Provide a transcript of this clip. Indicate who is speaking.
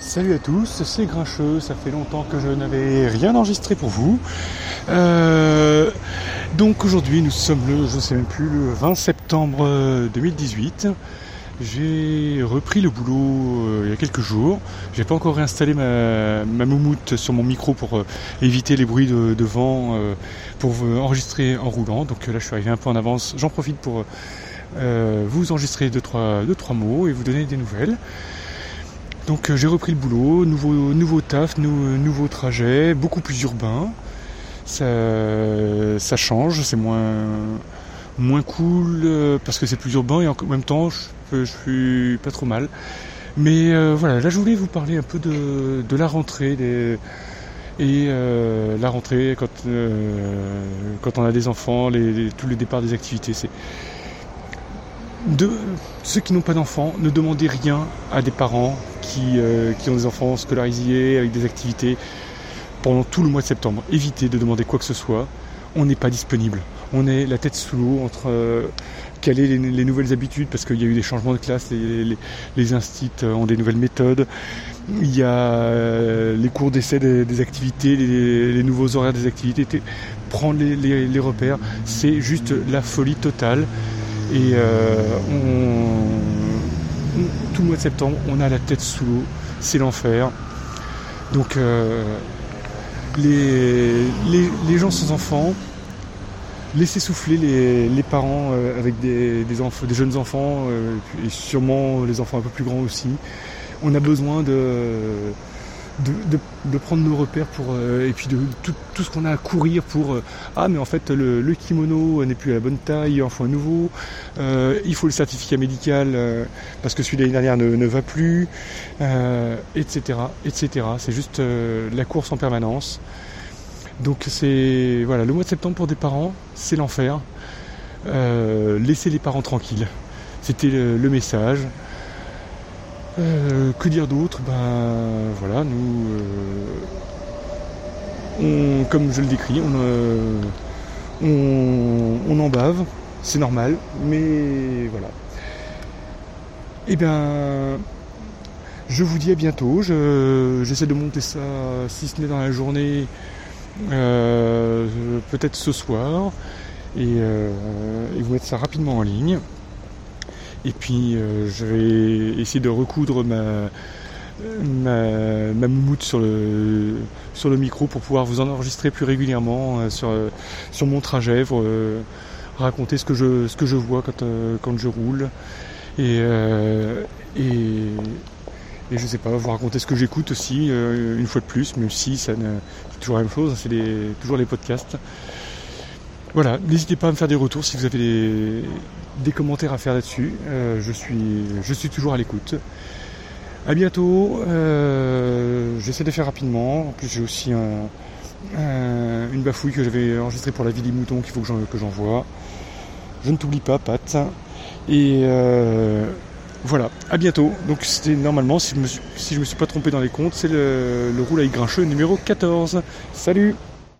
Speaker 1: Salut à tous, c'est Grincheux, ça fait longtemps que je n'avais rien enregistré pour vous. Euh, donc aujourd'hui nous sommes le, je sais même plus, le 20 septembre 2018. J'ai repris le boulot euh, il y a quelques jours. J'ai pas encore réinstallé ma, ma, sur mon micro pour euh, éviter les bruits de, vent, euh, pour enregistrer en roulant. Donc là je suis arrivé un peu en avance. J'en profite pour vous enregistrer deux trois, deux, trois mots et vous donner des nouvelles. Donc j'ai repris le boulot, nouveau, nouveau taf, nouveau trajet, beaucoup plus urbain. Ça, change, c'est moins, moins cool parce que c'est plus urbain et en même temps je suis pas trop mal. Mais euh, voilà, là je voulais vous parler un peu de, de la rentrée et euh, la rentrée quand, euh, quand on a des enfants, les, tous les départs des activités. C'est de ceux qui n'ont pas d'enfants, ne demandez rien à des parents qui, qui ont des enfants scolarisés avec des activités pendant tout le mois de septembre. Évitez de demander quoi que ce soit. On n'est pas disponible. On est la tête sous l'eau entre caler les, les, nouvelles habitudes parce qu'il y a eu des changements de classe, les, les, ont des nouvelles méthodes, il y a euh, les cours d'essai des, des, activités, les, nouveaux horaires des activités, prendre les, repères, c'est juste la folie totale. Et euh, tout le mois de septembre, on a la tête sous l'eau, c'est l'enfer. Donc euh, les, les gens sans enfants, laisser souffler les, parents euh, avec des, enfants, des jeunes enfants et sûrement les enfants un peu plus grands aussi. On a besoin de, de, prendre nos repères pour euh, et puis de tout, ce qu'on a à courir pour ah mais en fait le, kimono n'est plus à la bonne taille, il en faut un nouveau, il faut le certificat médical parce que celui l'année dernière ne, va plus, etc. etc. C'est juste la course en permanence. Donc c'est voilà, le mois de septembre pour des parents, c'est l'enfer. Euh, laissez les parents tranquilles. C'était le, message. Euh, que dire d'autre Ben voilà, nous, euh, comme je le décris, on, on, en bave, c'est normal, mais voilà. Eh bien, je vous dis à bientôt. J'essaie de monter ça, si ce n'est dans la journée, euh, peut-être ce soir, euh, et, vous mettre ça rapidement en ligne. Et puis euh, je vais essayer de recoudre ma, ma, moumoute sur le, sur le micro pour pouvoir vous enregistrer plus régulièrement sur, sur mon trajet, pour raconter ce que je, ce que je vois quand, quand je roule. Et, et, et je sais pas, vous raconter ce que j'écoute aussi, euh, une fois de plus, même si ça c'est toujours la même chose, hein, c'est toujours les podcasts. Voilà, n'hésitez pas à me faire des retours si vous avez des, commentaires à faire là-dessus. Euh, je, suis, je suis toujours à l'écoute. À bientôt. Euh, j'essaie de faire rapidement. En plus, j'ai aussi une bafouille que j'avais enregistrée pour la vie des moutons qu'il faut que j'envoie. Je ne t'oublie pas, Pat. Et voilà, à bientôt. Donc c'était normalement, si je, me suis, si me suis pas trompé dans les comptes, c'est le, le roule avec grincheux numéro 14. Salut